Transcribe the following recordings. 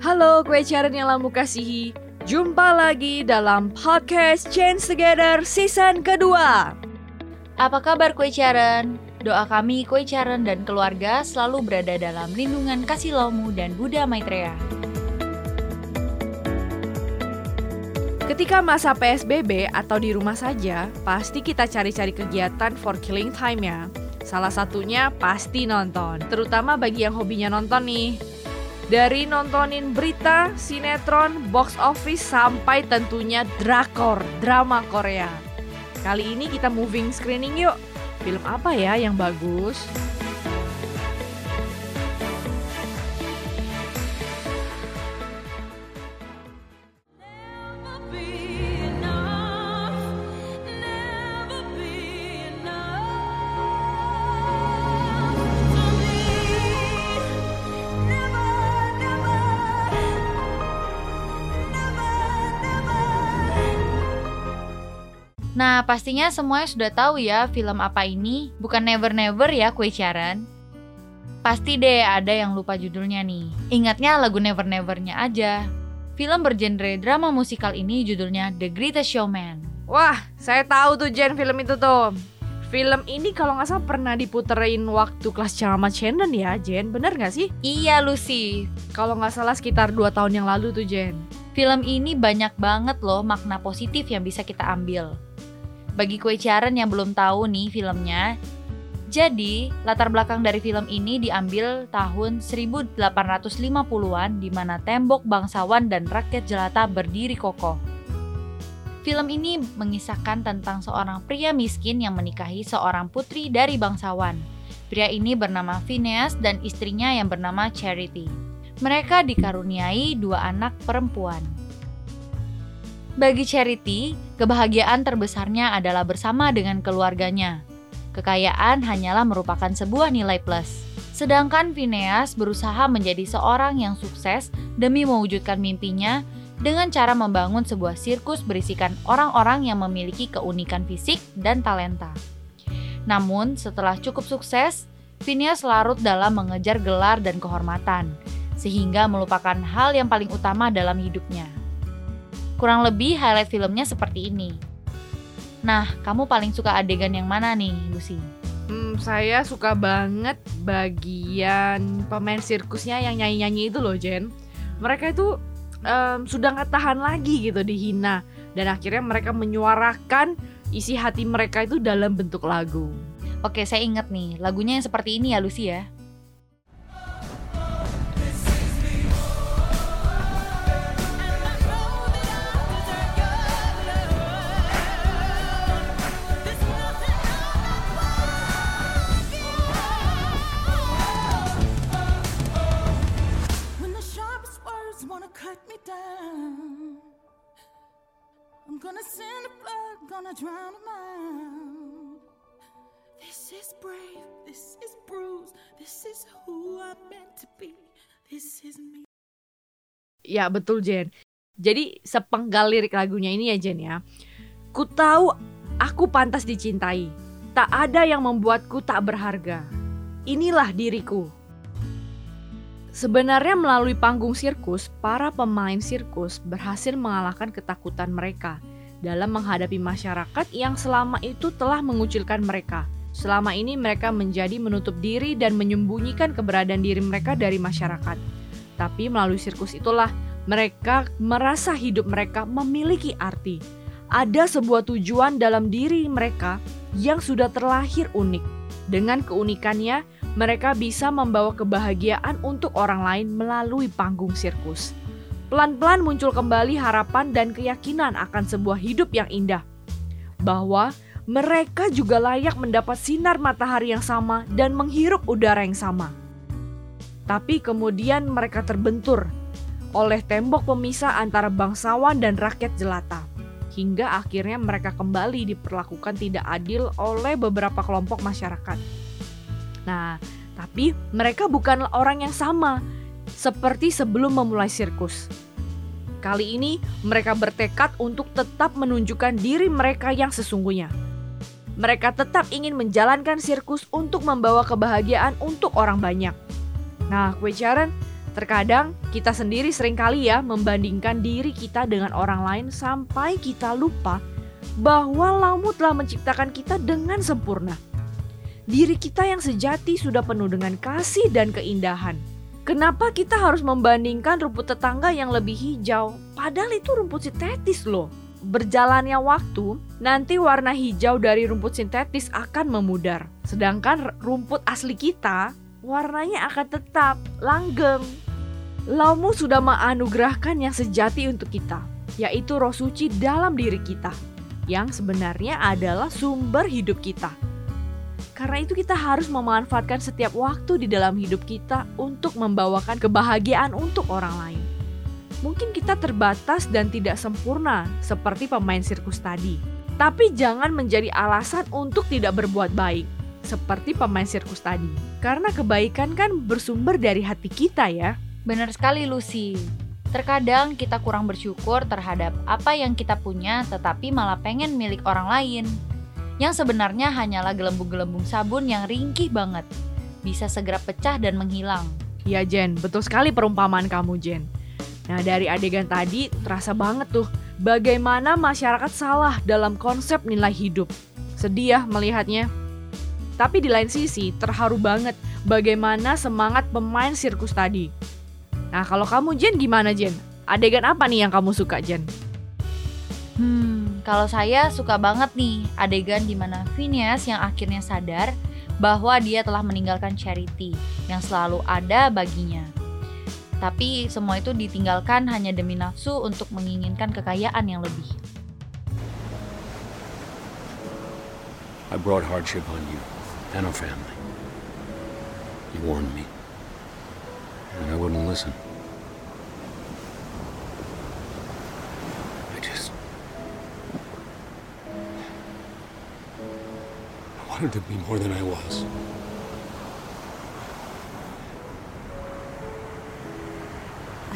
Halo kue Caren yang lamu kasihi Jumpa lagi dalam podcast Change Together season kedua Apa kabar kue Caren? Doa kami kue Caren dan keluarga selalu berada dalam lindungan kasih lomu dan Buddha Maitreya Ketika masa PSBB atau di rumah saja, pasti kita cari-cari kegiatan for killing time ya. Salah satunya pasti nonton, terutama bagi yang hobinya nonton nih. Dari nontonin berita, sinetron, box office, sampai tentunya drakor, drama Korea. Kali ini kita moving screening yuk. Film apa ya yang bagus? Nah, pastinya semuanya sudah tahu ya film apa ini. Bukan Never Never ya, kue Caran. Pasti deh ada yang lupa judulnya nih. Ingatnya lagu Never Never-nya aja. Film bergenre drama musikal ini judulnya The Greatest Showman. Wah, saya tahu tuh Jen film itu tuh. Film ini kalau nggak salah pernah diputerin waktu kelas Chama Shannon ya, Jen. Bener nggak sih? Iya, Lucy. Kalau nggak salah sekitar 2 tahun yang lalu tuh, Jen. Film ini banyak banget loh makna positif yang bisa kita ambil. Bagi kue Caren yang belum tahu nih filmnya, jadi latar belakang dari film ini diambil tahun 1850-an di mana tembok bangsawan dan rakyat jelata berdiri kokoh. Film ini mengisahkan tentang seorang pria miskin yang menikahi seorang putri dari bangsawan. Pria ini bernama Phineas dan istrinya yang bernama Charity. Mereka dikaruniai dua anak perempuan. Bagi Charity, kebahagiaan terbesarnya adalah bersama dengan keluarganya. Kekayaan hanyalah merupakan sebuah nilai plus. Sedangkan Phineas berusaha menjadi seorang yang sukses demi mewujudkan mimpinya dengan cara membangun sebuah sirkus berisikan orang-orang yang memiliki keunikan fisik dan talenta. Namun, setelah cukup sukses, Phineas larut dalam mengejar gelar dan kehormatan, sehingga melupakan hal yang paling utama dalam hidupnya. Kurang lebih highlight filmnya seperti ini. Nah, kamu paling suka adegan yang mana nih, Lucy? Hmm, saya suka banget bagian pemain sirkusnya yang nyanyi-nyanyi itu loh, Jen. Mereka itu um, sudah nggak tahan lagi gitu dihina dan akhirnya mereka menyuarakan isi hati mereka itu dalam bentuk lagu. Oke, saya ingat nih, lagunya yang seperti ini ya, Lucy ya. This is bruised, this is who I'm meant to be, this is me. Ya betul Jen. Jadi sepenggal lirik lagunya ini ya Jen ya. Ku tahu aku pantas dicintai. Tak ada yang membuatku tak berharga. Inilah diriku. Sebenarnya melalui panggung sirkus, para pemain sirkus berhasil mengalahkan ketakutan mereka dalam menghadapi masyarakat yang selama itu telah mengucilkan mereka. Selama ini mereka menjadi menutup diri dan menyembunyikan keberadaan diri mereka dari masyarakat. Tapi melalui sirkus itulah mereka merasa hidup mereka memiliki arti. Ada sebuah tujuan dalam diri mereka yang sudah terlahir unik. Dengan keunikannya, mereka bisa membawa kebahagiaan untuk orang lain melalui panggung sirkus. Pelan-pelan muncul kembali harapan dan keyakinan akan sebuah hidup yang indah. Bahwa mereka juga layak mendapat sinar matahari yang sama dan menghirup udara yang sama. Tapi kemudian mereka terbentur oleh tembok pemisah antara bangsawan dan rakyat jelata. Hingga akhirnya mereka kembali diperlakukan tidak adil oleh beberapa kelompok masyarakat. Nah, tapi mereka bukanlah orang yang sama seperti sebelum memulai sirkus. Kali ini mereka bertekad untuk tetap menunjukkan diri mereka yang sesungguhnya. Mereka tetap ingin menjalankan sirkus untuk membawa kebahagiaan untuk orang banyak. Nah, kue Sharon, Terkadang kita sendiri sering kali ya membandingkan diri kita dengan orang lain sampai kita lupa bahwa Laumu telah menciptakan kita dengan sempurna. Diri kita yang sejati sudah penuh dengan kasih dan keindahan. Kenapa kita harus membandingkan rumput tetangga yang lebih hijau? Padahal itu rumput sintetis loh. Berjalannya waktu, nanti warna hijau dari rumput sintetis akan memudar. Sedangkan rumput asli kita, warnanya akan tetap langgeng. Laumu sudah menganugerahkan yang sejati untuk kita, yaitu roh suci dalam diri kita, yang sebenarnya adalah sumber hidup kita. Karena itu kita harus memanfaatkan setiap waktu di dalam hidup kita untuk membawakan kebahagiaan untuk orang lain. Mungkin kita terbatas dan tidak sempurna seperti pemain sirkus tadi. Tapi jangan menjadi alasan untuk tidak berbuat baik seperti pemain sirkus tadi. Karena kebaikan kan bersumber dari hati kita ya. Benar sekali Lucy. Terkadang kita kurang bersyukur terhadap apa yang kita punya tetapi malah pengen milik orang lain yang sebenarnya hanyalah gelembung-gelembung sabun yang ringkih banget, bisa segera pecah dan menghilang. Ya Jen, betul sekali perumpamaan kamu Jen. Nah dari adegan tadi terasa banget tuh bagaimana masyarakat salah dalam konsep nilai hidup. Sedih ya melihatnya. Tapi di lain sisi terharu banget bagaimana semangat pemain sirkus tadi. Nah kalau kamu Jen gimana Jen? Adegan apa nih yang kamu suka Jen? Hmm, kalau saya suka banget nih adegan di mana Phineas yang akhirnya sadar bahwa dia telah meninggalkan Charity yang selalu ada baginya. Tapi semua itu ditinggalkan hanya demi nafsu untuk menginginkan kekayaan yang lebih. I brought hardship on you and our family. You warned me, and I wouldn't listen. wanted to be more than I was.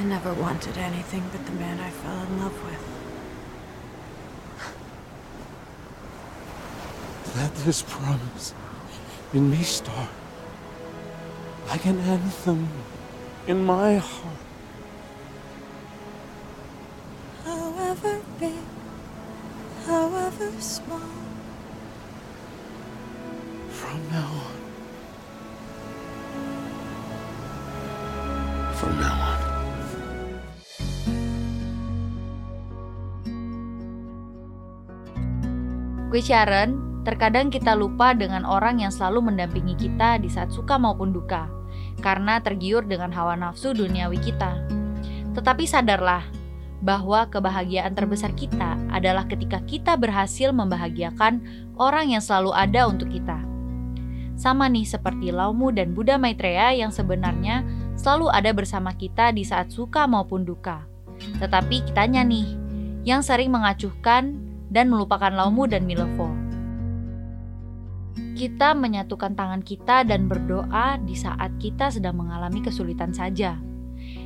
I never wanted anything but the man I fell in love with. Let this promise in me start like an anthem in my heart. However big, however small. From now on, From now on. Gue Sharon, terkadang kita lupa dengan orang yang selalu mendampingi kita di saat suka maupun duka, karena tergiur dengan hawa nafsu duniawi kita. Tetapi sadarlah bahwa kebahagiaan terbesar kita adalah ketika kita berhasil membahagiakan orang yang selalu ada untuk kita. Sama nih seperti Laumu dan Buddha Maitreya yang sebenarnya selalu ada bersama kita di saat suka maupun duka. Tetapi kitanya nih, yang sering mengacuhkan dan melupakan Laumu dan Milevo. Kita menyatukan tangan kita dan berdoa di saat kita sedang mengalami kesulitan saja.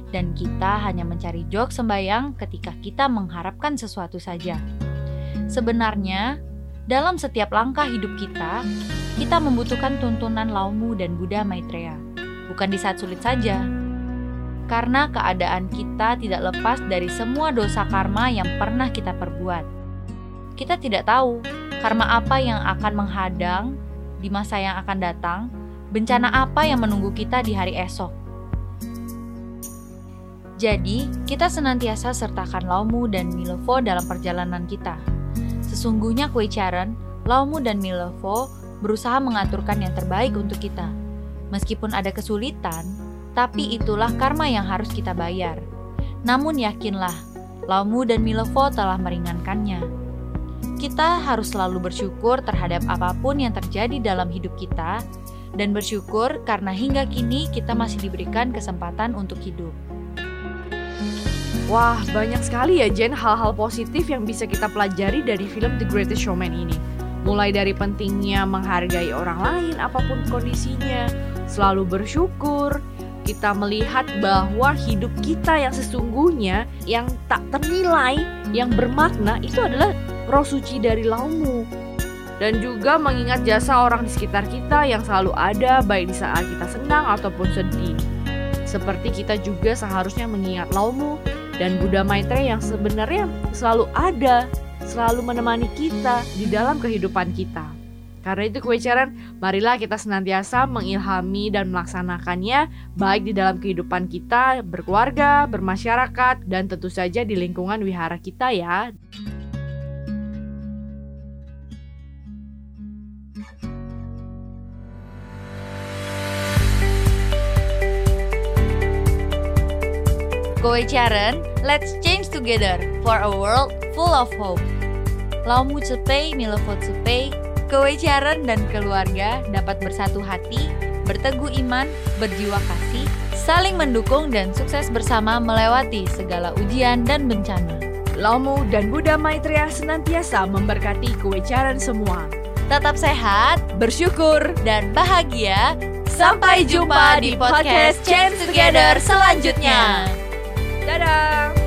Dan kita hanya mencari jok sembayang ketika kita mengharapkan sesuatu saja. Sebenarnya, dalam setiap langkah hidup kita, kita membutuhkan tuntunan Laumu dan Buddha Maitreya, bukan di saat sulit saja. Karena keadaan kita tidak lepas dari semua dosa karma yang pernah kita perbuat kita tidak tahu karma apa yang akan menghadang di masa yang akan datang, bencana apa yang menunggu kita di hari esok. Jadi, kita senantiasa sertakan Laumu dan Milevo dalam perjalanan kita. Sesungguhnya kue Charon, Laumu dan Milevo berusaha mengaturkan yang terbaik untuk kita. Meskipun ada kesulitan, tapi itulah karma yang harus kita bayar. Namun yakinlah, Laumu dan Milevo telah meringankannya kita harus selalu bersyukur terhadap apa pun yang terjadi dalam hidup kita, dan bersyukur karena hingga kini kita masih diberikan kesempatan untuk hidup. Wah, banyak sekali ya Jen hal-hal positif yang bisa kita pelajari dari film The Greatest Showman ini. Mulai dari pentingnya menghargai orang lain apa pun kondisinya, selalu bersyukur, kita melihat bahwa hidup kita yang sesungguhnya yang tak ternilai, yang bermakna itu adalah roh suci dari laumu. Dan juga mengingat jasa orang di sekitar kita yang selalu ada baik di saat kita senang ataupun sedih. Seperti kita juga seharusnya mengingat Laumu dan Buddha Maitreya yang sebenarnya selalu ada, selalu menemani kita di dalam kehidupan kita. Karena itu kue caran, marilah kita senantiasa mengilhami dan melaksanakannya baik di dalam kehidupan kita, berkeluarga, bermasyarakat, dan tentu saja di lingkungan wihara kita ya. Kowe Charen, let's change together for a world full of hope. Laumu Milofot Cepei, Kowe Charen dan keluarga dapat bersatu hati, berteguh iman, berjiwa kasih, saling mendukung dan sukses bersama melewati segala ujian dan bencana. Laumu dan Buddha Maitreya senantiasa memberkati kue caran semua. Tetap sehat, Bersyukur, dan bahagia. Sampai jumpa di podcast Change Together selanjutnya. Dadah!